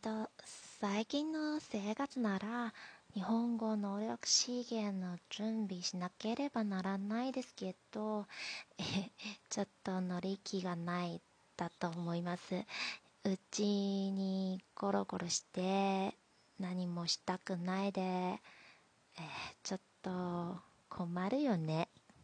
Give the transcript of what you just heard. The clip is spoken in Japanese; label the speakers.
Speaker 1: と、最近の生活なら、日本語能力資源の準備しなければならないですけど、え、ちょっと乗り気がないだと思います。うちにゴロゴロして何もしたくないで、え、ちょっと困るよね。